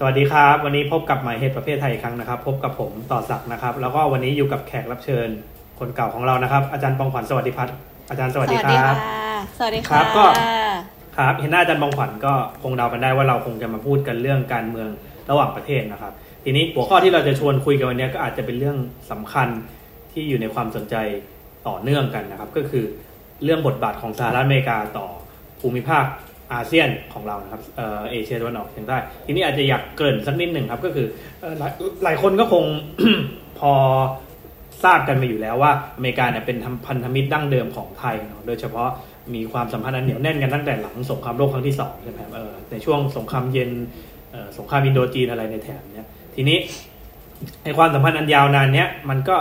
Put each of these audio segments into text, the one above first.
สวัสดีครับ วันนี้พบกับหมายเหตุประเภทไทยอีกครั้งนะครับ พบกับผมต่อศักดิ์นะครับ แล้วก็วันนี้อยู่กับแขกรับเชิญคนเก่าของเรานะครับ อาจารย์ปองขวัญสวัสดีพัฒน์อาจารย์สวัสดีครับสวัสดีคค่ะรับก็ครับเห็นหน้าอาจารย์ปองขวัญก็คงเดากันได้ว่าเราคงจะมาพูดกันเรื่องการเมืองระหว่างประเทศนะครับ ทีนี้หัวข้อที่เราจะชวนคุยกันวันนี้ก็อาจจะเป็นเรื่องสำคัญที่อยู่ในความสนใจต่อเนื่องกันนะครับ ก็คือเรื่องบทบาทของสหรัฐอเมริกาต่อภูมิภาค อาเซียนของเรานะครับเออเอเชียตะวันออกเฉียงใต้ทีนี้อาจจะอยากเกริ่นสักนิดหนึ่งครับก็คือออหลายหลายคนก็คงพอทราบกันมาอยู่แล้วว่าอเมริกาเนี่ยเป็นพันธมิตรดั้งเดิมของไทยเนาะโดยเฉพาะมีความสัมพันธ์อันเหนียวแน่นกันตั้งแต่หลังสงครามโลกครั้งที่สองใช่ไหมครับเออในช่วงสงครามเย็นสงครามอินโดจีนอะไรในแถบเนี้ยทีนี้ในความสัมพันธ์อันยาวนานเนี้ยมันก็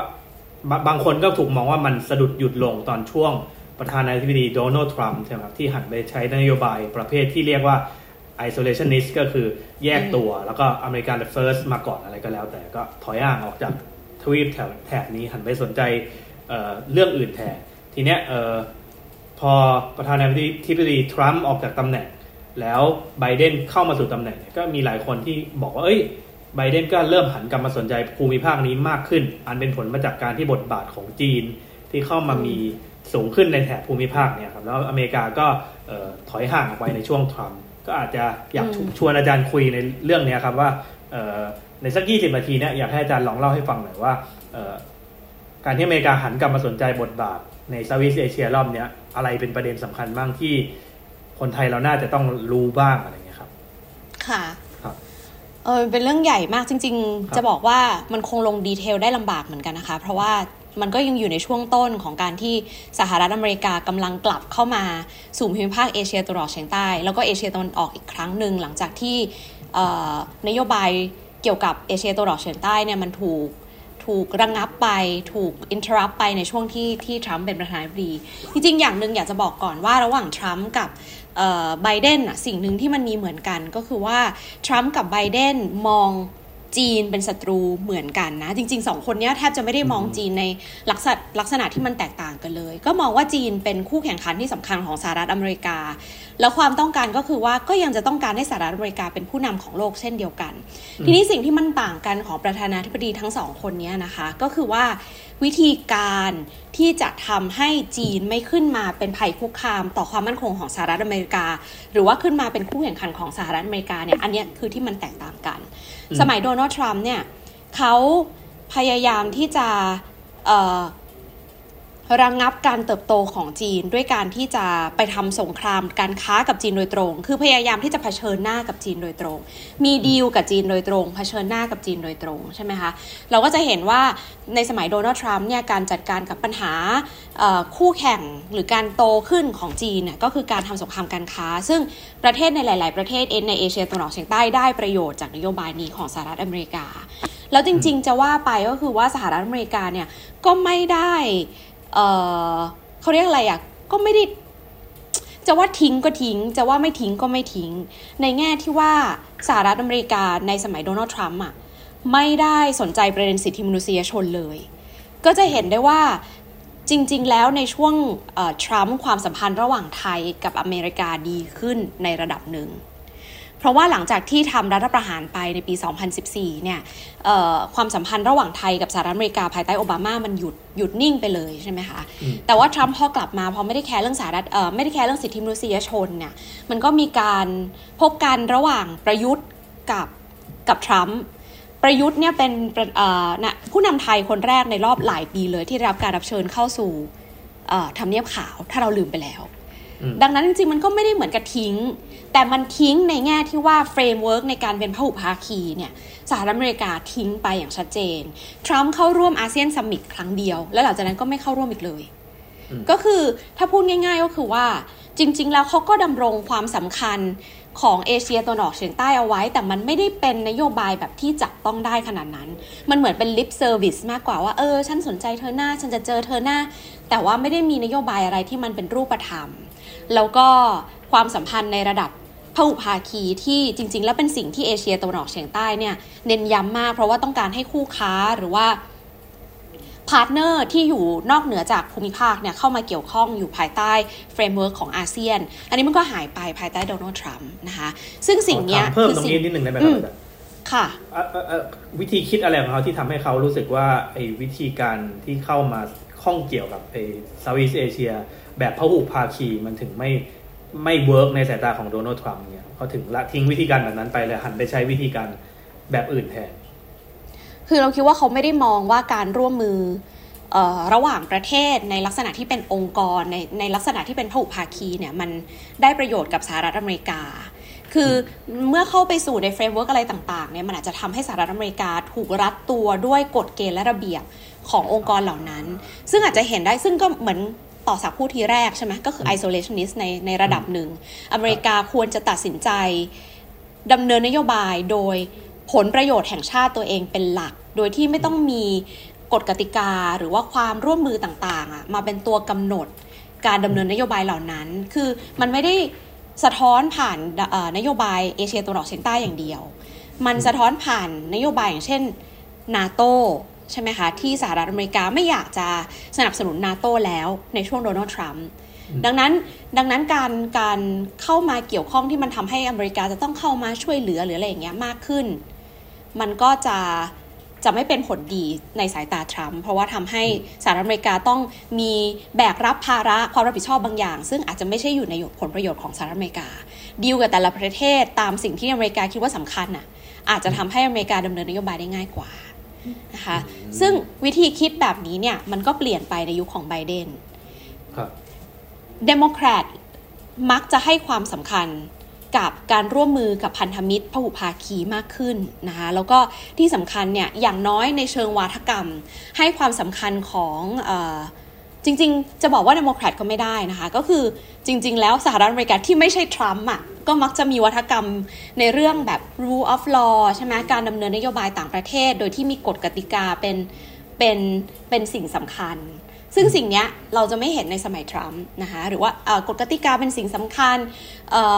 บบางคนก็ถูกมองว่ามันสะดุดหยุดลงตอนช่วง ประธานาธิบดีโดนัลด์ทรัมป์ใช่ไหมครับที่หันไปใช้นโยบายประเภทที่เรียกว่า isolationist ก็คือแยกตัวแล้วก็อเมริกัน first มาก่อนอะไรก็แล้ว แต่ก็ถอยห่างออกจากทวีปแถวแถบนี้หันไปสนใจเอ่อเรื่องอื่นแทนทีเนี้ยเอ่อพอประธานาธิบดีทรัมป์ออกจากตำแหน่ง แล้วไบเดนเข้ามาสู่ตำแหน่งเนี่ยก็มีหลายคนที่บอกว่าเอ้ยไบเดนก็เริ่มหันกลับมาสนใจภูมิภาคนี้มากขึ้น อันเป็นผลมาจากการที่บทบาทของจีนที่เข้ามามี สูงขึ้นในแถบภูมิภาคเนี่ยครับแล้วอเมริกาก็ออถอยห่างออกไปในช่วงทรัมป์ก็อาจจะอยากชวนอาจารย์คุยในเรื่องนี้ครับว่าในสักยี่สิบนาทีเนี่ยอยากให้อาจารย์ลองเล่าให้ฟังหน่อยว่าการที่อเมริกาหันกลับมาสนใจบทบาทในเซาท์อีสเอเชียรอบเนี้ยอะไรเป็นประเด็นสำคัญบ้างที่คนไทยเราน่าจะต้องรู้บ้างอะไรเงี้ยครับ ค่ะครับเออเป็นเรื่องใหญ่มากจริง ๆ จะบอกว่ามันคงลง detail ได้ลำบากเหมือนกันนะคะ เพราะว่า มันก็ยังอยู่ในช่วงต้นของการที่สหรัฐอเมริกากำลังกลับเข้ามาสู่ภูมิภาคเอเชียตะวันออกเฉียงใต้ แล้วก็เอเชียตะวันออกอีกครั้งหนึ่งหลังจากที่นโยบายเกี่ยวกับเอเชียตะวันออกเฉียงใต้เนี่ยมันถูกถูกระงับไปถูก interrupt ไปในช่วงที่ที่ทรัมป์เป็นประธานาธิบดี จริงๆ อย่างหนึ่งอยากจะบอกก่อนว่าระหว่างทรัมป์กับไบเดนอะสิ่งหนึ่งที่มันมีเหมือนกันก็คือว่าทรัมป์กับไบเดนมอง จีนเป็นศัตรูเหมือนกันนะ จริงๆสองคนเนี้ยแทบจะไม่ได้มองจีนในลักษณะลักษณะที่มันแตกต่างกันเลย ก็มองว่าจีนเป็นคู่แข่งขันที่สำคัญของสหรัฐอเมริกา แล้วความต้องการก็คือว่าก็ยังจะต้องการให้สหรัฐอเมริกาเป็นผู้นำของโลกเช่นเดียวกัน ทีนี้สิ่งที่มันต่างกันของประธานาธิบดีทั้งสองคนเนี้ยนะคะ ก็คือว่าวิธีการที่จะทำให้จีนไม่ขึ้นมาเป็นภัยคุกคาม ต่อความมั่นคงของสหรัฐอเมริกา หรือว่าขึ้นมาเป็นคู่แข่งขันของสหรัฐอเมริกาเนี่ยอันเนี้ยคือที่มันแตกต่างกันอืม สมัยโดนัลด์ทรัมป์เนี่ยเขาพยายามที่จะ ระงงับการเติบโตของจีนด้วยการที่จะไปทำสงครามการค้ากับจีนโดยตรง คือพยายามที่จะเผชิญหน้ากับจีนโดยตรง มีดีลกับจีนโดยตรง เผชิญหน้ากับจีนโดยตรงใช่ไหมคะ เราก็จะเห็นว่าในสมัยโดนัลด์ทรัมป์เนี่ยการจัดการกับปัญหาคู่แข่งหรือการโตขึ้นของจีนเนี่ยก็คือการทำสงครามการค้า ซึ่งประเทศในหลาย ๆ ประเทศเองในเอเชียตะวันออกเฉียงใต้ได้ประโยชน์จากนโยบายนี้ของสหรัฐอเมริกา แล้วจริง ๆ จะว่าไปก็คือว่าสหรัฐอเมริกาเนี่ยก็ไม่ได้ เออเขาเรียกอะไรอะก็ไม่ได้จะว่าทิ้งก็ทิ้ง จะว่าไม่ทิ้งก็ไม่ทิ้ง ในแง่ที่ว่าสหรัฐอเมริกาในสมัยโดนัลด์ทรัมป์อะไม่ได้สนใจประเด็นสิทธิมนุษยชนเลย ก็จะเห็นได้ว่าจริง ๆ แล้วในช่วงทรัมป์ความสัมพันธ์ระหว่างไทยกับอเมริกาดีขึ้นในระดับหนึ่ง ราะว่าหลังจากที่ทำรัฐประหารไปในปี 2014 เนี่ยเอ่อความสัมพันธ์ระหว่างไทยกับสหรัฐอเมริกาภายใต้โอบามามันหยุดหยุดนิ่งไปเลยใช่ไหมคะอืมแต่ว่าทรัมป์พอกลับมาพอไม่ได้แคร์เรื่องสหรัฐเอ่อไม่ได้แคร์เรื่องสิทธิมนุษยชนเนี่ยมันก็มีการพบกันระหว่างประยุทธ์กับกับทรัมป์ประยุทธ์เนี่ยเป็นประเอ่อนะผู้นำไทยคนแรกในรอบหลายปีเลยที่ได้รับการรับเชิญเข้าสู่เอ่อทำเนียบขาวถ้าเราลืมไปแล้วอืม ดังนั้นจริงๆมันก็ไม่ได้เหมือนกับทิ้ง แต่มันทิ้งในแง่ที่ว่า framework ในการเป็นพหุภาคีเนี่ยสหรัฐอเมริกาทิ้งไปอย่างชัดเจน ทรัมป์เข้าร่วมอาเซียน summit ครั้งเดียว แล้วหลังจากนั้นก็ไม่เข้าร่วมอีกเลยอืมก็คือถ้าพูดง่ายๆก็คือว่าจริง ๆ แล้วเขาก็ดำรงความสำคัญของเอเชียตะวันออกเฉียงใต้เอาไว้ แต่มันไม่ได้เป็นนโยบายแบบที่จับต้องได้ขนาดนั้น มันเหมือนเป็น lip service มากกว่าว่าเออ ฉันสนใจเธอหน้า ฉันจะเจอเธอหน้า แต่ว่าไม่ได้มีนโยบายอะไรที่มันเป็นรูปธรรม แล้วก็ความสัมพันธ์ในระดับพหุภาคีที่จริง ๆ แล้วเป็นสิ่งที่เอเชียตะวันออกเฉียงใต้เนี่ยเน้นย้ำมาก เพราะว่าต้องการให้คู่ค้าหรือว่า partner ที่อยู่นอกเหนือจากภูมิภาคเนี่ยเข้ามาเกี่ยวข้องอยู่ภายใต้framework ของอาเซียน อันนี้มันก็หายไปภายใต้โดนัลด์ทรัมป์นะคะซึ่งสิ่งเนี้ยถามเพิ่มคือตรงสิ่งนี้นิดหนึ่งได้ไหมคอืรับมอาจารย์ค่ะวิธีคิดอะไรของเขาที่ทำให้เขารู้สึกว่าไอ้วิธีการที่เข้ามาข้องเกี่ยวกับไอ้ Southeast Asia แบบพหุภาคีมันถึงไม่ไม่ work ในสายตาของโดนัลด์ทรัมป์เนี่ยเขาถึงละทิ้งวิธีการแบบนั้นไปเลยหันไปใช้วิธีการแบบอื่นแทน คือเราคิดว่าเขาไม่ได้มองว่าการร่วมมือระหว่างประเทศในลักษณะที่เป็นองค์กรในในลักษณะที่เป็นพหุภาคีเนี่ยมันได้ประโยชน์กับสหรัฐอเมริกา คือเมื่อเข้าไปสู่ใน framework อะไรต่างๆเนี่ยมันอาจจะทำให้สหรัฐอเมริกาถูกรัดตัวด้วยกฎเกณฑ์และระเบียบขององค์กรเหล่านั้น ซึ่งอาจจะเห็นได้ซึ่งก็เหมือน ต่อสักผู้ทีแรกใช่ไหมก็คือ isolationist ในในระดับหนึ่ง อเมริกาควรจะตัดสินใจดำเนินนโยบายโดยผลประโยชน์แห่งชาติตัวเองเป็นหลัก โดยที่ไม่ต้องมีกฎกติกาหรือว่าความร่วมมือต่างๆมาเป็นตัวกำหนดการดำเนินนโยบายเหล่านั้น คือมันไม่ได้สะท้อนผ่านนโยบายเอเชียตะวันออกเฉียงใต้อย่างเดียว มันสะท้อนผ่านนโยบายอย่างเช่นนาโต ใช่ไหมคะ ที่สหรัฐอเมริกาไม่อยากจะสนับสนุนนาโตแล้วในช่วงโดนัลด์ทรัมป์ดังนั้นดังนั้นการการเข้ามาเกี่ยวข้องที่มันทำให้อเมริกาจะต้องเข้ามาช่วยเหลือหรืออะไรอย่างเงี้ยมากขึ้น มันก็จะจะไม่เป็นผลดีในสายตาทรัมป์เพราะว่าทำให้สหรัฐอเมริกาต้องมีแบกรับภาระความรับผิดชอบบางอย่าง ซึ่งอาจจะไม่ใช่อยู่ในผลประโยชน์ของสหรัฐอเมริกาดีลกับแต่ละประเทศตามสิ่งที่อเมริกาคิดว่าสำคัญน่ะอาจจะทำให้อเมริกาดำเนินนโยบายได้ง่ายกว่า นะคะซึ่งวิธีคิดแบบนี้เนี่ยมันก็เปลี่ยนไปในยุคของไบเดนเดโมแครตมักจะให้ความสำคัญกับการร่วมมือกับพันธมิตรพหุภาคีมากขึ้นนะคะแล้วก็ที่สำคัญเนี่ยอย่างน้อยในเชิงวาทกรรม ให้ความสำคัญของอ จริงๆ จะบอกว่าเดโมแครตก็ไม่ได้นะคะ ก็คือจริง ๆ แล้วสหรัฐอเมริกาที่ไม่ใช่ทรัมป์อะก็มักจะมีวัฒกรรมในเรื่องแบบ rule of law ใช่ไหมการดำเนินนโยบายต่างประเทศ โดยที่มีกฎกติกาเป็นเป็นเป็นสิ่งสำคัญ ซึ่งสิ่งนี้เราจะไม่เห็นในสมัยทรัมป์นะคะหรือว่ากฎกติกาเป็นสิ่งสำคัญ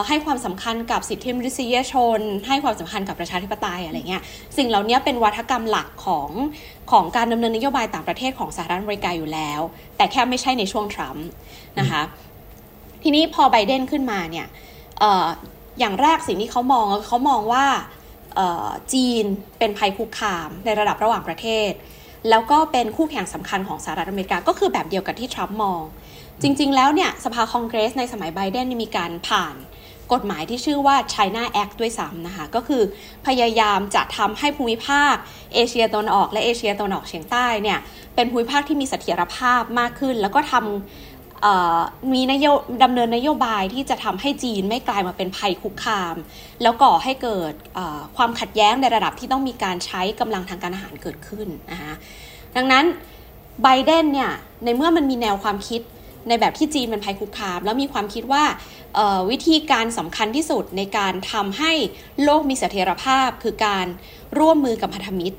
ให้ความสำคัญกับสิทธิมนุษยชน ให้ความสำคัญกับประชาธิปไตยอะไรเงี้ยสิ่งเหล่านี้เป็นวัฒกรรมหลักของของการดำเนินนโยบายต่างประเทศของสหรัฐอเมริกาอยู่แล้ว แต่แค่ไม่ใช่ในช่วงทรัมป์นะคะทีนี้พอไบเดนขึ้นมาเนี่ยอย่างแรกสิ่งที่เขามองเขามองว่าจีนเป็นภัยคุกคามในระดับระหว่างประเทศ แล้วก็เป็นคู่แข่งสำคัญของสหรัฐอเมริกา ก็คือแบบเดียวกับที่ทรัมป์มอง จริง ๆ แล้วเนี่ยสภาคองเกรสในสมัยไบเดนมีการผ่านกฎหมายที่ชื่อว่า China Act ด้วยซ้ำนะคะ ก็คือพยายามจะทำให้ภูมิภาค เอเชียตะวันออกและเอเชียตะวันออกเฉียงใต้เนี่ยเป็นภูมิภาคที่มีเสถียรภาพมากขึ้น แล้วก็ทำ มีนโยดำเนินนโยบายที่จะทำให้จีนไม่กลายมาเป็นภัยคุกคาม แล้วก่อให้เกิดความขัดแย้งในระดับที่ต้องมีการใช้กำลังทางการอาหารเกิดขึ้นนะคะดังนั้นไบเดนเนี่ยในเมื่อมันมีแนวความคิดในแบบที่จีนเป็นภัยคุกคาม แล้วมีความคิดว่าวิธีการสำคัญที่สุดในการทำให้โลกมีเสถียรภาพ คือการร่วมมือกับพันธมิตร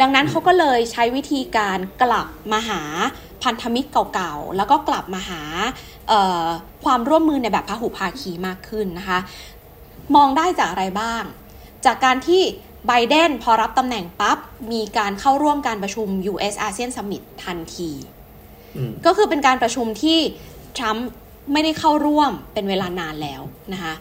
ดังนั้นเขาก็เลยใช้วิธีการกลับมาหา พันธมิตรเก่าๆ แล้วก็กลับมาหาความร่วมมือในแบบพหุภาคีมากขึ้นนะคะ มองได้จากอะไรบ้าง จากการที่ไบเดนพอรับตำแหน่งปั๊บ มีการเข้าร่วมการประชุม US ASEAN Summit ทันที ก็คือเป็นการประชุมที่ทรัมป์ไม่ได้เข้าร่วมเป็นเวลานานแล้วนะคะ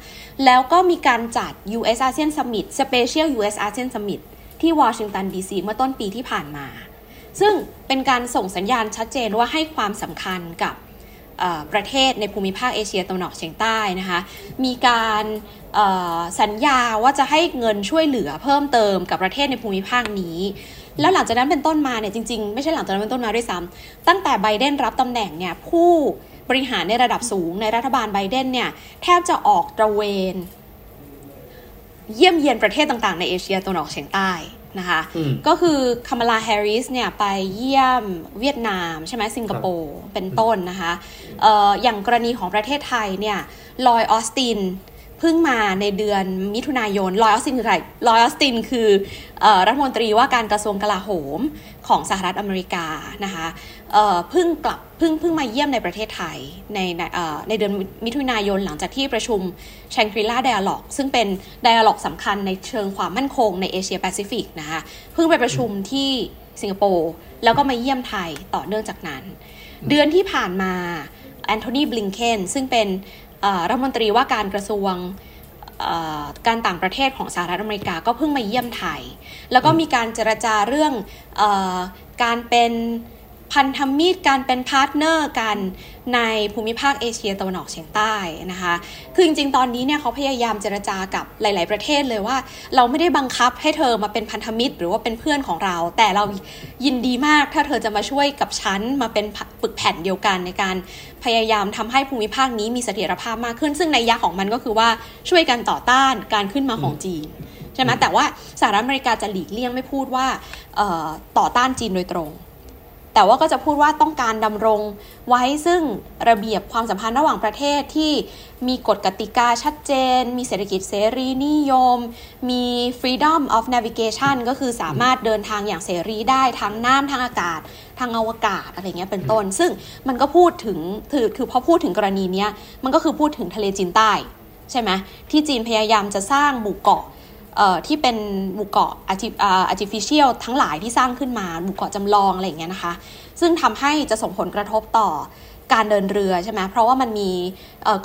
แล้วก็มีการจัด US ASEAN Summit Special US ASEAN Summit ที่วอชิงตันดีซีเมื่อต้นปีที่ผ่านมา ซึ่งเป็นการส่งสัญญาณชัดเจนว่าให้ความสำคัญกับประเทศในภูมิภาคเอเชียตะวันออกเฉียงใต้นะคะ มีการสัญญาว่าจะให้เงินช่วยเหลือเพิ่มเติมกับประเทศในภูมิภาคนี้ แล้วหลังจากนั้นเป็นต้นมาเนี่ยจริงๆ ไม่ใช่หลังจากนั้นเป็นต้นมาด้วยซ้ำตั้งแต่ไบเดนรับตำแหน่งเนี่ยผู้บริหารในระดับสูงในรัฐบาลไบเดนเนี่ยแทบจะออกตระเวน เยี่ยมเยียนประเทศต่างๆ ในเอเชียตะวันออกเฉียงใต้ นะคะก็คือคามาลาแฮร์ริสเนี่ยไปเยี่ยมเวียดนามใช่ไหมสิงคโปร์เป็นต้นนะคะอออย่างกรณีของประเทศไทยเนี่ยลอยออสตินเพิ่งมาในเดือนมิถุนายนลอยออสตินคือใครลอยออสตินคือรัฐมนตรีว่าการกระทรวงกลาโหมของสหรัฐอเมริกานะคะเพิ่งกลับเพิ่งเพิ่งมาเยี่ยมในประเทศไทยในในเดือนมิถุนายนหลังจากที่ประชุม Shangri-La Dialogue ซึ่งเป็น dialogue สำคัญในเชิงความมั่นคงในเอเชียแปซิฟิกนะคะเพิ่งไปประชุมที่สิงคโปร์แล้วก็มาเยี่ยมไทยต่อเนื่องจากนั้น เดือนที่ผ่านมาแอนโทนีบลิงเคนซึ่งเป็น รัฐมนตรีว่าการกระทรวงการต่างประเทศของสหรัฐอเมริกาก็เพิ่งมาเยี่ยมไทย แล้วก็มีการเจรจาเรื่องอการเป็น พันธมิตรการเป็น partner กันในภูมิภาคเอเชียตะวันออกเฉียงใต้นะคะ คือจริงๆ ตอนนี้เนี่ยเขาพยายามเจรจากับหลาย ๆ ประเทศเลยว่า เราไม่ได้บังคับให้เธอมาเป็นพันธมิตร หรือว่าเป็นเพื่อนของเรา แต่เรายินดีมากถ้าเธอจะมาช่วยกับฉันมาเป็นปึกแผ่นเดียวกันในการพยายามทำให้ภูมิภาคนี้มีเสถียรภาพมากขึ้น ซึ่งในยักษ์ของมันก็คือว่าช่วยกันต่อต้านการขึ้นมาของจีนใช่ไหมแต่ว่าสหรัฐอเมริกาจะหลีกเลี่ยงไม่พูดว่าต่อต้านจีนโดยตรง แต่ว่าก็จะพูดว่าต้องการดำรงไว้ซึ่งระเบียบความสัมพันธ์ระหว่างประเทศที่มีกฎกติกาชัดเจน มีเศรษฐกิจเสรีนิยม มี freedom of navigation ก็คือสามารถเดินทางอย่างเสรีได้ทั้งน้ำทั้งอากาศ ทางอวกาศอะไรเงี้ยเป็นต้น ซึ่งมันก็พูดถึงคือคือพอพูดถึงกรณีนี้มันก็คือพูดถึงทะเลจีนใต้ใช่ไหมที่จีนพยายามจะสร้างหมู่เกาะ ที่เป็นหมู่เกาะ artificial ทั้งหลายที่สร้างขึ้นมาหมู่เกาะจำลองอะไรอย่างเงี้ยนะคะ ซึ่งทำให้จะส่งผลกระทบต่อการเดินเรือใช่ไหมเพราะว่ามันมี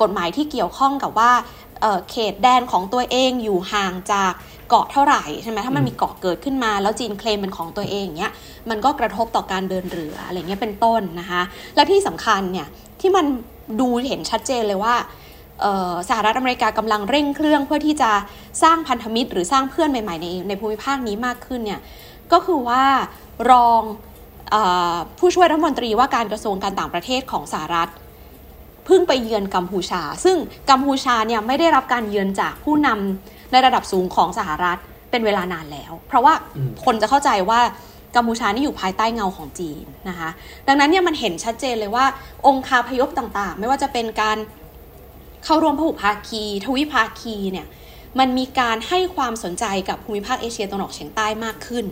กฎหมายที่เกี่ยวข้องกับว่าเขตแดนของตัวเองอยู่ห่างจากเกาะเท่าไหร่ใช่ไหมถ้ามันมีเกาะเกิดขึ้นมา แล้วจีนเคลมเป็นของตัวเองเงี้ยมันก็กระทบต่อการเดินเรืออะไรเงี้ยเป็นต้นนะคะ และที่สำคัญเนี่ยที่มันดูเห็นชัดเจนเลยว่า สหรัฐอเมริกากำลังเร่งเครื่องเพื่อที่จะสร้างพันธมิตร หรือสร้างเพื่อนใหม่ๆในในภูมิภาคนี้มากขึ้นเนี่ยก็คือว่ารองอผู้ช่วยรัฐมนตรีว่าการกระทรวงการต่างประเทศของสหรัฐเพิ่งไปเยือนกัมพูชา ซึ่งกัมพูชาเนี่ยไม่ได้รับการเยือนจากผู้นำในระดับสูงของสหรัฐเป็นเวลานานแล้ว เพราะว่าคนจะเข้าใจว่ากัมพูชานี่อยู่ภายใต้เงาของจีนนะคะ ดังนั้นเนี่ยมันเห็นชัดเจนเลยว่าองค์คาพยพต่างๆ ไม่ว่าจะเป็นการ เข้าร่วมพหุภาคี ทวิภาคีเนี่ยมันมีการให้ความสนใจกับภูมิภาคเอเชียตะวันออกเฉียงใต้มากขึ้น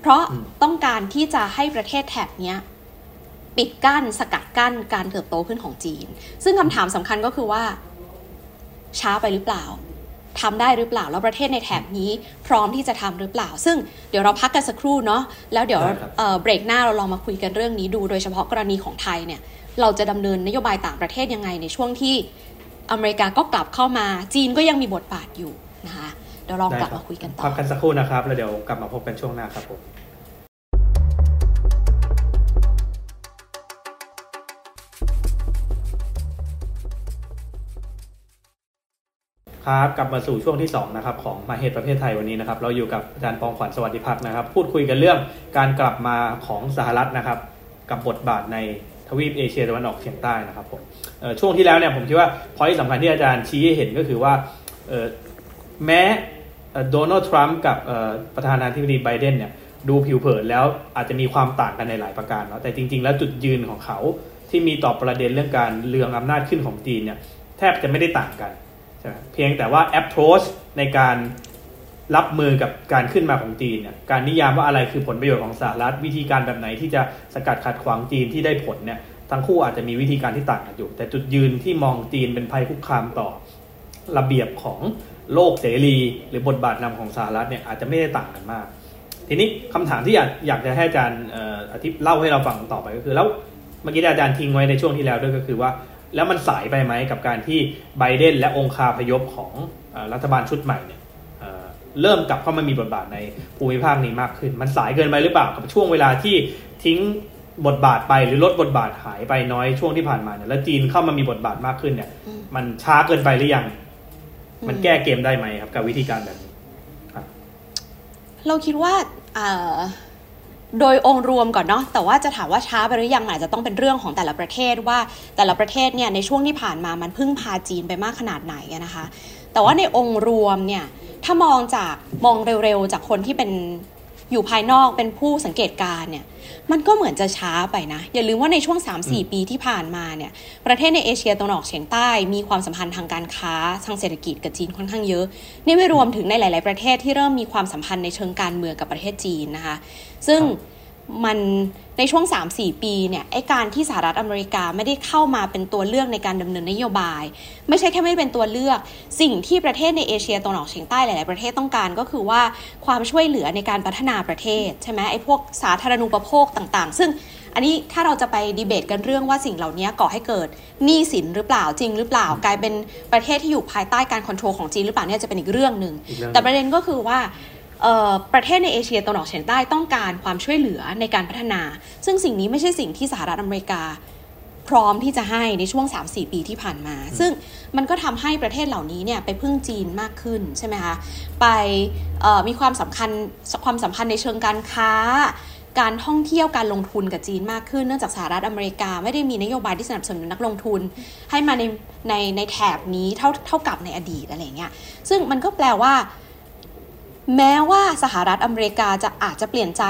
เพราะต้องการที่จะให้ประเทศแถบนี้ปิดกั้นสกัดกั้นการเติบโตขึ้นของจีน ซึ่งคำถามสำคัญก็คือว่า ช้าไปหรือเปล่าทำได้หรือเปล่า แล้วประเทศในแถบนี้พร้อมที่จะทำหรือเปล่า ซึ่งเดี๋ยวเราพักกันสักครู่เนาะแล้วเดี๋ยวเบรกหน้าเราลองมาคุยกันเรื่องนี้ดู โดยเฉพาะกรณีของไทยเนี่ยเราจะดำเนินนโยบายต่างประเทศยังไงในช่วงที่ อเมริกาก็กลับเข้ามาจีนก็ยังมีบทบาทอยู่นะคะเดี๋ยวลองกลับมาคุยกันต่อพักกันสักครู่นะครับ แล้วเดี๋ยวกลับมาพบกันช่วงหน้าครับผมครับกลับมาสู่ช่วงที่2นะครับของมาเหตุประเภทไทยวันนี้นะครับเราอยู่กับอาจารย์ปองขวัญสวัสดิพักนะครับ พูดคุยกันเรื่องการกลับมาของสหรัฐนะครับ กับบทบาทใน วีปเอเชียตะวันออกเฉียงใต้นะครับผมช่วงที่แล้วเนี่ยผมคิดว่าพอยต์สำคัญที่อาจารย์ชี้ให้เห็นก็คือว่าแม้โดนัลด์ทรัมป์กับประธานาธิบดีไบเดนเนี่ยดูผิวเผินแล้วอาจจะมีความต่างกันในหลายประการเนาะแต่จริง ๆ แล้วจุดยืนของเขาที่มีต่อประเด็นเรื่องการเลืองอำนาจขึ้นของจีนเนี่ยแทบจะไม่ได้ต่างกันใช่เพียงแต่ว่า approach ในการ รับมือกับการขึ้นมาของจีนเนี่ยการนิยามว่าอะไรคือผลประโยชน์ของสหรัฐ วิธีการแบบไหนที่จะสกัดขัดขวางจีนที่ได้ผลเนี่ยทั้งคู่อาจจะมีวิธีการที่ต่างกันอยู่ แต่จุดยืนที่มองจีนเป็นภัยคุกคามต่อ ระเบียบของโลกเสรี หรือบทบาทนำของสหรัฐเนี่ยอาจจะไม่ได้ต่างกันมาก ทีนี้คำถามที่อยากอยากจะให้อาจารย์อธิบเล่าให้เราฟังต่อไปก็คือแล้วเมื่อกี้อาจารย์ทิ้งไว้ในช่วงที่แล้วด้วยก็คือว่า แล้วมันสายไปไหมกับการที่ไบเดนและองคาพยพของรัฐบาลชุดใหม่เนี่ย เริ่มกลับเข้ามามีบทบาทในภูมิภาคนี้มากขึ้น มันสายเกินไปหรือเปล่ากับช่วงเวลาที่ทิ้งบทบาทไปหรือลดบทบาทหายไปน้อยช่วงที่ผ่านมาเนี่ยแล้วจีนเข้ามามีบทบาทมากขึ้นเนี่ย มันช้าเกินไปหรือยัง มันแก้เกมได้ไหมครับ กับวิธีการแบบนี้ครับ เราคิดว่าโดยองค์รวมก่อนเนาะแต่ว่าจะถามว่าช้าไปหรือยังอาจจะต้องเป็นเรื่องของแต่ละประเทศว่าแต่ละประเทศเนี่ยในช่วงที่ผ่านมามันพึ่งพาจีนไปมากขนาดไหนนะคะ แต่ว่าในองค์รวมเนี่ยถ้ามองจากมองเร็วๆ จากคนที่เป็นอยู่ภายนอกเป็นผู้สังเกตการเนี่ยมันก็เหมือนจะช้าไปนะ อย่าลืมว่าในช่วง 3-4 ปีที่ผ่านมาเนี่ยประเทศในเอเชียตะวันออกเฉียงใต้มีความสัมพันธ์ทางการค้าทางเศรษฐกิจกับจีนค่อนข้างเยอะ นี่ไม่รวมถึงในหลาย ๆ ประเทศที่เริ่มมีความสัมพันธ์ในเชิงการเมืองกับประเทศจีนนะคะ ซึ่ง มันในช่วง 3-4 ปีเนี่ยไอการที่สหรัฐอเมริกาไม่ได้เข้ามาเป็นตัวเลือกในการดำเนินนโยบาย ไม่ใช่แค่ไม่เป็นตัวเลือก สิ่งที่ประเทศในเอเชียตะวันออกเฉียงใต้หลาย ๆ ประเทศต้องการก็คือว่าความช่วยเหลือในการพัฒนาประเทศใช่ไหมไอพวกสาธารณูปโภคต่าง ๆ ซึ่งอันนี้ถ้าเราจะไปดีเบตกันเรื่องว่าสิ่งเหล่านี้ก่อให้เกิดหนี้สินหรือเปล่าจริงหรือเปล่ากลายเป็นประเทศที่อยู่ภายใต้การคอนโทรลของจีนหรือเปล่าเนี่ยจะเป็นอีกเรื่องหนึ่งแต่ประเด็นก็คือว่า ประเทศในเอเชียตะวันออกเฉียงใต้ต้องการความช่วยเหลือในการพัฒนา ซึ่งสิ่งนี้ไม่ใช่สิ่งที่สหรัฐอเมริกา พร้อมที่จะให้ในช่วง 3-4 ปีที่ผ่านมา ซึ่งมันก็ทำให้ประเทศเหล่านี้เนี่ยไปพึ่งจีนมากขึ้นใช่ไหมคะไปมีความสำคัญความสัมพันธ์ในเชิงการค้า การท่องเที่ยวการลงทุนกับจีนมากขึ้นเนื่องจากสหรัฐอเมริกาไม่ได้มีนโยบายที่สนับสนุนนักลงทุน ให้มาในในในแถบนี้เท่าเท่ากับในอดีตอะไรเงี้ยซึ่งมันก็แปลว่า แม้ว่าสหรัฐอเมริกาจะอาจจะเปลี่ยนใจ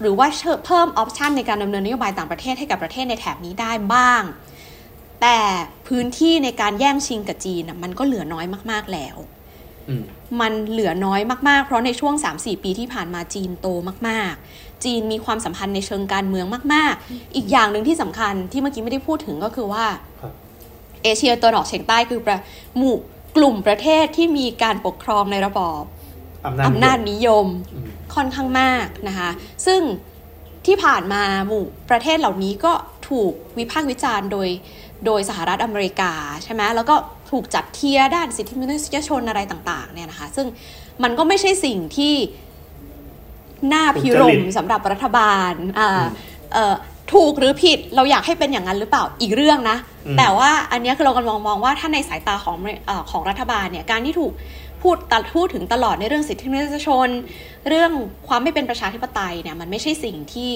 หรือว่าเพิ่มออปชันในการดำเนินนโยบายต่างประเทศให้กับประเทศในแถบนี้ได้บ้าง แต่พื้นที่ในการแย่งชิงกับจีนมันก็เหลือน้อยมาก ๆแล้วมันเหลือน้อยมาก ๆ เพราะในช่วง 3-4 ปีที่ผ่านมาจีนโตมาก ๆ จีนมีความสัมพันธ์ในเชิงการเมืองมาก ๆ อีกอย่างหนึ่งที่สำคัญที่เมื่อกี้ไม่ได้พูดถึงก็คือว่าเอเชียตัวออกเฉียงใต้คือประหมู่กลุ่มประเทศที่มีการปกครองในระบอบ อำนาจนิยมค่อนข้างมากนะคะ ซึ่งที่ผ่านมาหมู่ประเทศเหล่านี้ก็ถูกวิพากษ์วิจารณ์โดยโดยสหรัฐอเมริกาใช่ไหมแล้วก็ถูกจัดเทียด้านสิทธิมนุษยชนอะไรต่างๆเนี่ยนะคะ ซึ่งมันก็ไม่ใช่สิ่งที่น่าพิรมสำหรับรัฐบาลอ่าเอ่อถูกหรือผิดเราอยากให้เป็นอย่างนั้นหรือเปล่าอีกเรื่องนะ แต่ว่าอันนี้คือเรากำลังมองว่าถ้าในสายตาของอของรัฐบาลเนี่ยการที่ถูก พูดตัดพูดถึงตลอดในเรื่องสิทธิมนุษยชน เรื่องความไม่เป็นประชาธิปไตยเนี่ยมันไม่ใช่สิ่งที่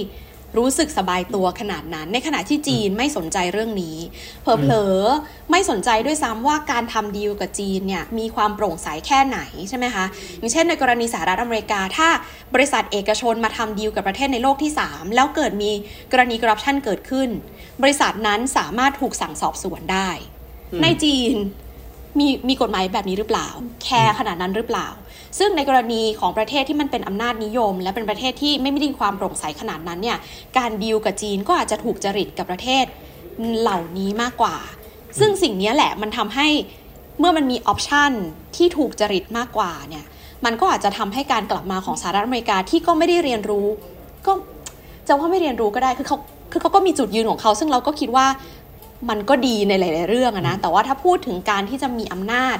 รู้สึกสบายตัวขนาดนั้น ในขณะที่จีนไม่สนใจเรื่องนี้ เผลอๆไม่สนใจด้วยซ้ำว่าการทำดีลกับจีนเนี่ยมีความโปร่งใสแค่ไหนใช่ไหมคะอย่างเช่นในกรณีสหรัฐอเมริกา ถ้าบริษัทเอกชนมาทำดีลกับประเทศในโลกที่ 3 แล้วเกิดมีกรณีคอร์รัปชันเกิดขึ้น บริษัทนั้นสามารถถูกสั่งสอบสวนได้ ในจีน มีมีกฎหมายแบบนี้หรือเปล่า care ขนาดนั้นหรือเปล่า ซึ่งในกรณีของประเทศที่มันเป็นอำนาจนิยม และเป็นประเทศที่ไม่มีความโปร่งใสขนาดนั้นเนี่ยการดีลกับจีนก็อาจจะถูกจริตกับประเทศเหล่านี้มากกว่า ซึ่งสิ่งนี้แหละมันทำให้เมื่อมันมี option ที่ถูกจริตมากกว่าเนี่ยมันก็อาจจะทำให้การกลับมาของสหรัฐอเมริกาที่ก็ไม่ได้เรียนรู้ ก็จะว่าไม่เรียนรู้ก็ได้คือเขาคือเขาก็มีจุดยืนของเขา ซึ่งเราก็คิดว่า มันก็ดีในหลาย ๆ เรื่องนะ แต่ว่าถ้าพูดถึงการที่จะมีอำนาจ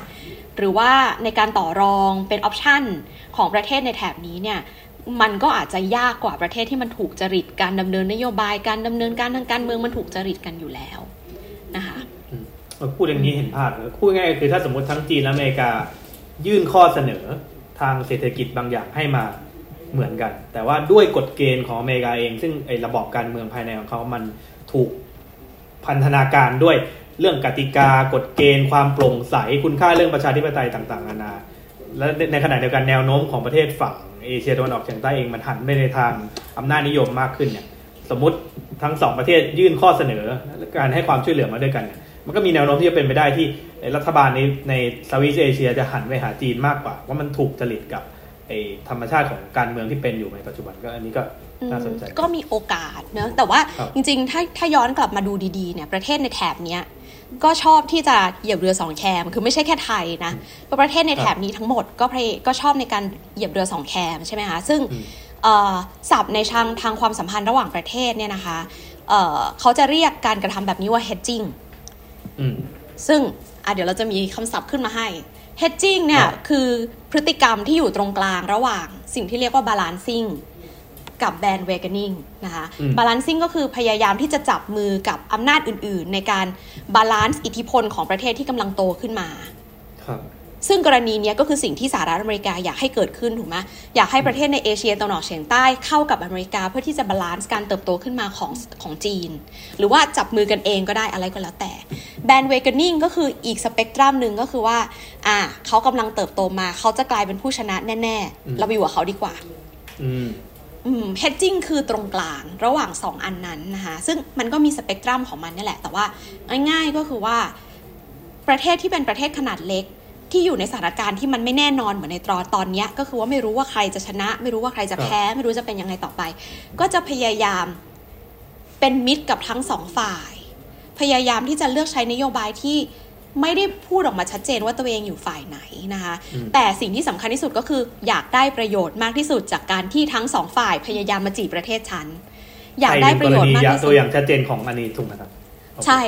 หรือว่าในการต่อรองเป็นออปชันของประเทศในแถบนี้เนี่ยมันก็อาจจะยากกว่าประเทศที่มันถูกจริตการดำเนินนโยบายการดำเนินการทางการเมืองมันถูกจริตกันอยู่แล้วนะคะพูดอย่างนี้เห็นภาพเลยพูดง่ายคือถ้าสมมติทั้งจีนและอเมริกายื่นข้อเสนอทางเศรษฐกิจบางอย่างให้มาเหมือนกัน แต่ว่าด้วยกฎเกณฑ์ของอเมริกาเอง ซึ่งไอ้ระบอบการเมืองภายในของเขามันถูก พันธนาการด้วยเรื่องกติกากฎเกณฑ์ความโปร่งใสคุณค่าเรื่องประชาธิปไตยต่างๆนานา และในขณะเดียวกันแนวโน้มของประเทศฝั่งเอเชียตะวันออกเฉียงใต้เองมันหันไปในทางอำนาจนิยมมากขึ้นเนี่ยสมมติทั้งสองประเทศยื่นข้อเสนอการให้ความช่วยเหลือมาด้วยกันเนี่ยมันก็มีแนวโน้มที่จะเป็นไปได้ที่รัฐบาลในในสวิตเอเชียจะหันไปหาจีนมากกว่าว่ามันถูกจริตกับ ธรรมชาติของการเมืองที่เป็นอยู่ในปัจจุบันก็อันนี้ก็น่าสนใจก็มีโอกาสเนะแต่ว่าจริงๆ ถ้าถ้าย้อนกลับมาดูดีๆเนี่ยประเทศในแถบเนี้ยก็ชอบที่จะเหยียบเรือสองแคม คือไม่ใช่แค่ไทยนะประเทศในแถบนี้ทั้งหมดก็ก็ชอบในการเหยียบเรือสองแคมใช่ไหมคะซึ่งศัพท์ในทางทางความสัมพันธ์ระหว่างประเทศเนี่ยนะคะเขาจะเรียกการกระทำแบบนี้ว่า hedging ซึ่งเดี๋ยวเราจะมีคำศัพท์ขึ้นมาให้ hedging เนี่ยคือพฤติกรรมที่อยู่ตรงกลางระหว่างสิ่งที่เรียกว่า balancing กับแบนเวก a นิงนะคะบาลานซิ่งก็คือพยายามที่จะจับมือกับอำนาจอื่น ๆ ในการ balance อิทธิพลของประเทศที่กำลังโตขึ้นมา ซึ่งกรณีนี้ก็คือสิ่งที่สหรัฐอเมริกาอยากให้เกิดขึ้นถูกไหมอยากให้ประเทศในเอเชียตะวันออกเฉียงใต้เข้ากับอเมริกาเพื่อที่จะ balance การเติบโตขึ้นมาของของจีน หรือว่าจับมือกันเองก็ได้อะไรก็แล้วแต่แบนเวก a นิงก็คืออีกสเปกตรัมหนึ่งก็คือว่าอ่าเขากำลังเติบโตมาเขาจะกลายเป็นผู้ชนะแน่ๆ เราไปอยู่กับเขาดีกว่าเฮดจิ้งคือตรงกลางระหว่างสองอันนั้นนะคะซึ่งมันก็มีสเปกตรัมของมันนี่แหละ แต่ว่าง่ายๆก็คือว่าประเทศที่เป็นประเทศขนาดเล็ก ที่อยู่ในสถานการณ์ที่มันไม่แน่นอนเหมือนในตอนตอนนี้ก็คือว่าไม่รู้ว่าใครจะชนะ ไม่รู้ว่าใครจะแพ้ ไม่รู้จะเป็นยังไงต่อไป ก็จะพยายามเป็นมิตรกับทั้งสองฝ่าย พยายามที่จะเลือกใช้นโยบายที่ไม่ได้พูดออกมาชัดเจนว่าตัวเองอยู่ฝ่ายไหนนะคะแต่สิ่งที่สำคัญที่สุดก็คือ อยากได้ประโยชน์มากที่สุดจากการที่ทั้งสองฝ่ายพยายามมาจีบประเทศฉันอยากได้ประโยชน์มากที่สุดตัวอย่างชัดเจนของอันนี้ถูกไหมครับใช่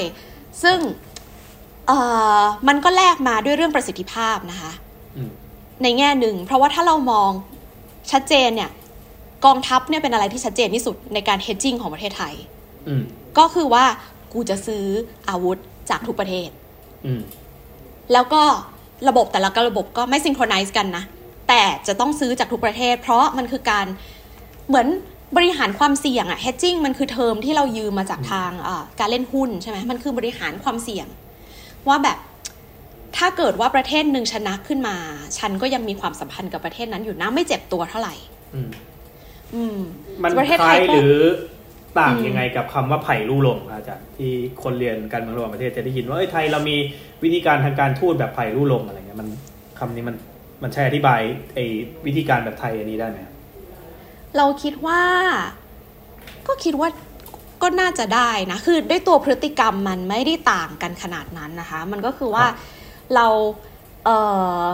ซึ่ง มันก็แลกมาด้วยเรื่องประสิทธิภาพนะคะในแง่หนึ่ง เพราะว่าถ้าเรามองชัดเจนเนี่ย กองทัพเนี่ยเป็นอะไรที่ชัดเจนที่สุดในการเฮดจิ้งของประเทศไทยก็คือว่ากูจะซื้ออาวุธจากทุกประเทศแล้วก็ระบบแต่ละระบบก็ไม่ซิงโครไนซ์กันนะ แต่จะต้องซื้อจากทุกประเทศ เพราะมันคือการเหมือนบริหารความเสี่ยงอะ hedging มันคือเทอมที่เรายืมมาจากทางการเล่นหุ้นใช่ไหมมันคือบริหารความเสี่ยง ว่าแบบถ้าเกิดว่าประเทศหนึ่งชนะขึ้นมา ฉันก็ยังมีความสัมพันธ์กับประเทศนั้นอยู่นะไม่เจ็บตัวเท่าไหร่อืมมันประเทศไทยหรือต่างยังไงกับคำว่าไผ่ลู่ลมอาจารย์ที่คนเรียนการเมืองระหว่างประเทศจะได้ยินว่าไทยเรามีวิธีการทางการทูตแบบไผ่ลู่ลมอะไรเงี้ยมันคำนี้มันมันใช้อธิบายไอ้วิธีการแบบไทยอันนี้ได้ไหมเราคิดว่า ก็คิดว่า ก็น่าจะได้นะ คือด้วยตัวพฤติกรรมมันไม่ได้ต่างกันขนาดนั้นนะคะ มันก็คือว่าเราเออ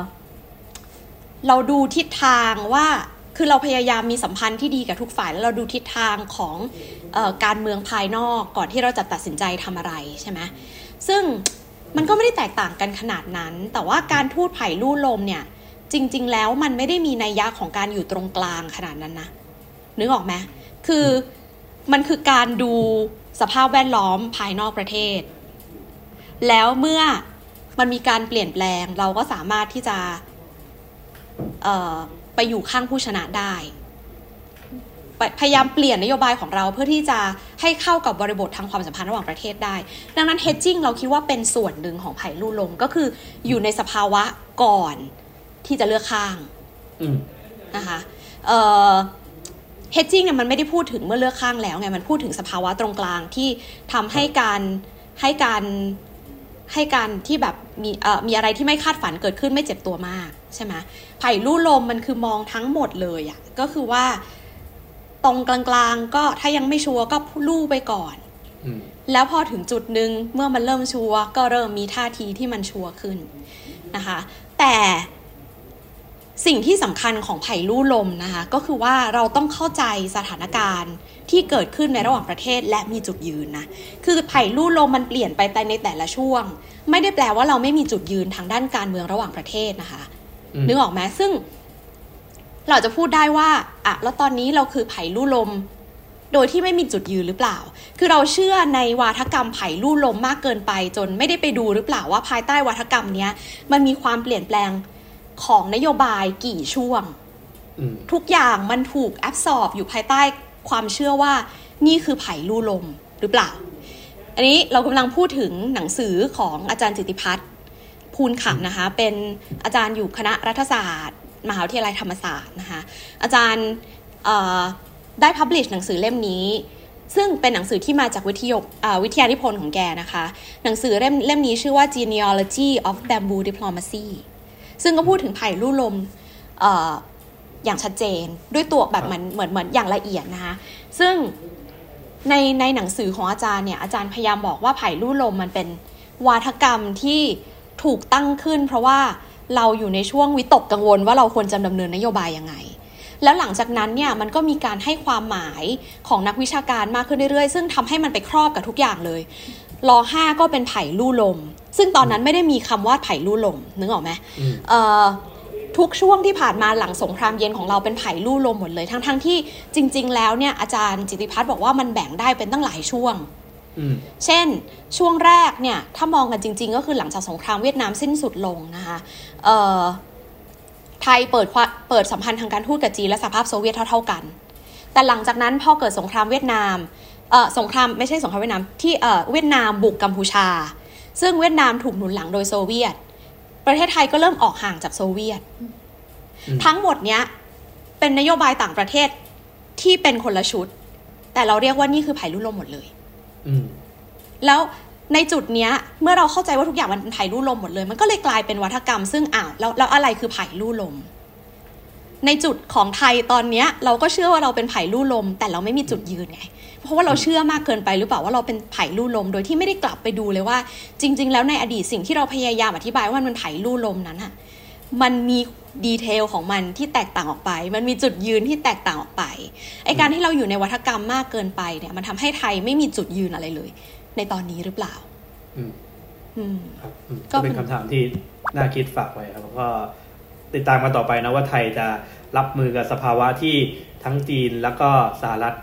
เราดูทิศทางว่าคือเราพยายามมีสัมพันธ์ที่ดีกับทุกฝ่ายแล้วเราดูทิศทางของออการเมืองภายนอกก่อนที่เราจะตัดสินใจทำอะไรใช่ไหมซึ่งมันก็ไม่ได้แตกต่างกันขนาดนั้น แต่ว่าการทูตไผ่ลู่ลมเนี่ย จริง ๆ แล้วมันไม่ได้มีนัยยะของการอยู่ตรงกลางขนาดนั้นนะนึกออกไหมคือ มันคือการดูสภาพแวดล้อมภายนอกประเทศ แล้วเมื่อมันมีการเปลี่ยนแปลงเราก็สามารถที่จะไปอยู่ข้างผู้ชนะได้พยายามเปลี่ยนนโยบายของเราเพื่อที่จะให้เข้ากับบริบททางความสัมพันธ์ระหว่างประเทศได้ ดังนั้น hedging เราคิดว่าเป็นส่วนหนึ่งของไผ่ลู่ลมก็คืออยู่ในสภาวะก่อนที่จะเลือกข้างนะคะ เฮดจิ้งเนี่ยมันไม่ได้พูดถึงเมื่อเลือกข้างแล้วไงมันพูดถึงสภาวะตรงกลางที่ทำให้การให้การให้การที่แบบมีเอ่อมีอะไรที่ไม่คาดฝันเกิดขึ้นไม่เจ็บตัวมากใช่ไหมไผ่ลู่ลมมันคือมองทั้งหมดเลยอะ่ะก็คือว่าตรงกลางๆก็ถ้ายังไม่ชัวร์ก็ลู่ไปก่อนแล้วพอถึงจุดหนึ่งเมื่อมันเริ่มชัวร์ก็เริ่มมีท่าทีที่มันชัวร์ขึ้นนะคะ แต่ สิ่งที่สำคัญของไผ่ลู่ลมนะคะ ก็คือว่าเราต้องเข้าใจสถานการณ์ที่เกิดขึ้นในระหว่างประเทศและมีจุดยืนนะ คือไผ่ลู่ลมมันเปลี่ยนไปในแต่ละช่วง ไม่ได้แปลว่าเราไม่มีจุดยืนทางด้านการเมืองระหว่างประเทศนะคะนึกออกไหมซึ่ง เราจะพูดได้ว่าอะแล้วตอนนี้เราคือไผ่ลู่ลม โดยที่ไม่มีจุดยืนหรือเปล่า คือเราเชื่อในวาทกรรมไผ่ลู่ลมมากเกินไป จนไม่ได้ไปดูหรือเปล่าว่าภายใต้วาทกรรมเนี้ยมันมีความเปลี่ยนแปลง ของนโยบายกี่ช่วง ทุกอย่างมันถูกแอบสอบอยู่ภายใต้ความเชื่อว่านี่คือไผ่ลู่ลมหรือเปล่า อันนี้เรากำลังพูดถึงหนังสือของอาจารย์จิติพัฒน์ภูลขับนะคะ เป็นอาจารย์อยู่คณะรัฐศาสตร์ มหาวิทยาลัยธรรมศาสตร์นะคะอาจารย์ได้พับลิชหนังสือเล่มนี้ ซึ่งเป็นหนังสือที่มาจากวิทยวิทยานิพนธ์ของแกนะคะ หนังสือเล่มเล่มนี้ชื่อว่า Genealogy of Bamboo Diplomacy ซึ่งก็พูดถึงไผ่ลู่ลมออย่างชัดเจนด้วยตัวแบบเหมือนเหมือนเหมือนอย่างละเอียดนะคะซึ่งในในหนังสือของอาจารย์เนี่ยอาจารย์พยายามบอกว่าไผ่ลู่ลมมันเป็นวาทกรรมที่ถูกตั้งขึ้น เพราะว่าเราอยู่ในช่วงวิตกกังวลว่าเราควรจะดำเนินนโยบายยังไง แล้วหลังจากนั้นเนี่ยมันก็มีการให้ความหมายของนักวิชาการมากขึ้นเรื่อยๆ ซึ่งทำให้มันไปครอบกับทุกอย่างเลย รอห้าก็เป็นไผ่ลู่ลม ซึ่งตอนนั้นไม่ได้มีคำว่าไผ่ลู่ลมนึกออกไหมทุกช่วงที่ผ่านมาหลังสงครามเย็นของเราเป็นไผ่ลู่ลมหมดเลย ทั้งๆทที่จริง ๆ แล้วเนี่ยอาจารย์จิติพัฒน์บอกว่ามันแบ่งได้เป็นตั้งหลายช่วงเช่น ช่วงแรกเนี่ยถ้ามองกันจริง ๆ ก็คือหลังจากสงครามเวียดนามสิ้นสุดลงนะคะไทยเปิดเปิดสัมพันธ์ทางการทูตกับจีนและสหภาพโซเวียตเท่า ๆกัน แต่หลังจากนั้นพอเกิดสงครามเวียดนามเออ สงครามไม่ใช่สงครามเวียดนามที่เออเวียดนามบุกกัมพูชา ซึ่งเวียดนามถูกหนุนหลังโดยโซเวียต ประเทศไทยก็เริ่มออกห่างจากโซเวียต ทั้งหมดเนี้ยเป็นนโยบายต่างประเทศที่เป็นคนละชุด แต่เราเรียกว่านี่คือไผ่ลุ่ลมหมดเลยแล้วในจุดเนี้ย เมื่อเราเข้าใจว่าทุกอย่างมันเป็นไผ่ลู่ลมหมดเลย มันก็เลยกลายเป็นวัฒกรรมซึ่งอ้าวแล้วแล้วอะไรคือไผ่ลู่ลม ในจุดของไทยตอนเนี้ยเราก็เชื่อว่าเราเป็นไผ่ลู่ลม แต่เราไม่มีจุดยืนไง เพราะว่าเราเชื่อมากเกินไปหรือเปล่าว่าเราเป็นไผ่ลู่ลม โดยที่ไม่ได้กลับไปดูเลยว่า จริง ๆ แล้วในอดีตสิ่งที่เราพยายามอธิบายว่ามันเป็นไผ่ลู่ลมนั้นอะมันมีดีเทลของมันที่แตกต่างออกไป มันมีจุดยืนที่แตกต่างออกไปไอการที่เราอยู่ในวัฒกรรมมากเกินไปเนี่ย มันทำให้ไทยไม่มีจุดยืนอะไรเลย ในตอนนี้หรือเปล่า อืมอืมครับอืมก็ก็เป็เป็นนคำถามที่น่าคิดฝากไว้ครับแล้วก็ ติดตามกันต่อไปนะว่าไทยจะรับมือกับสภาวะที่ทั้งจีนแล้วก็สหรัฐ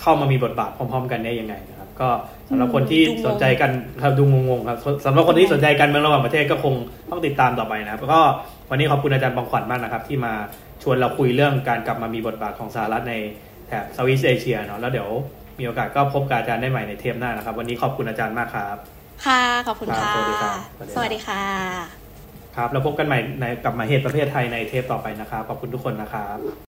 เข้ามามีบทบาทพร้อม ๆ กันได้ยังไงนะครับ ก็สำหรับคนที่ดูงงสนใจกันครับดูงงๆครับสำหรับคนที่สนใจการเมืองระหว่างประเทศก็คงต้องติดตามต่อไปนะครับแล้วก็วันนี้ขอบคุณอาจารย์บองขวัญมากนะครับ ที่มาชวนเราคุยเรื่องการกลับมามีบทบาทของสหรัฐในแถบเซาท์อีสเอเชียเนาะแล้วเดี๋ยวมีโอกาสก็พบกับอาจารย์ได้ใหม่ในเทปหน้านะครับ วันนี้ขอบคุณอาจารย์มากครับ ค่ะ ขอบคุณครัค่ะบสวัสดีครับสวัสดีค่ะ ครับ แล้วพบกันใหม่ในกับมาเหตุประเภทไทยในเทปต่อไปนะครับ ขอบคุณทุกคนนะครับ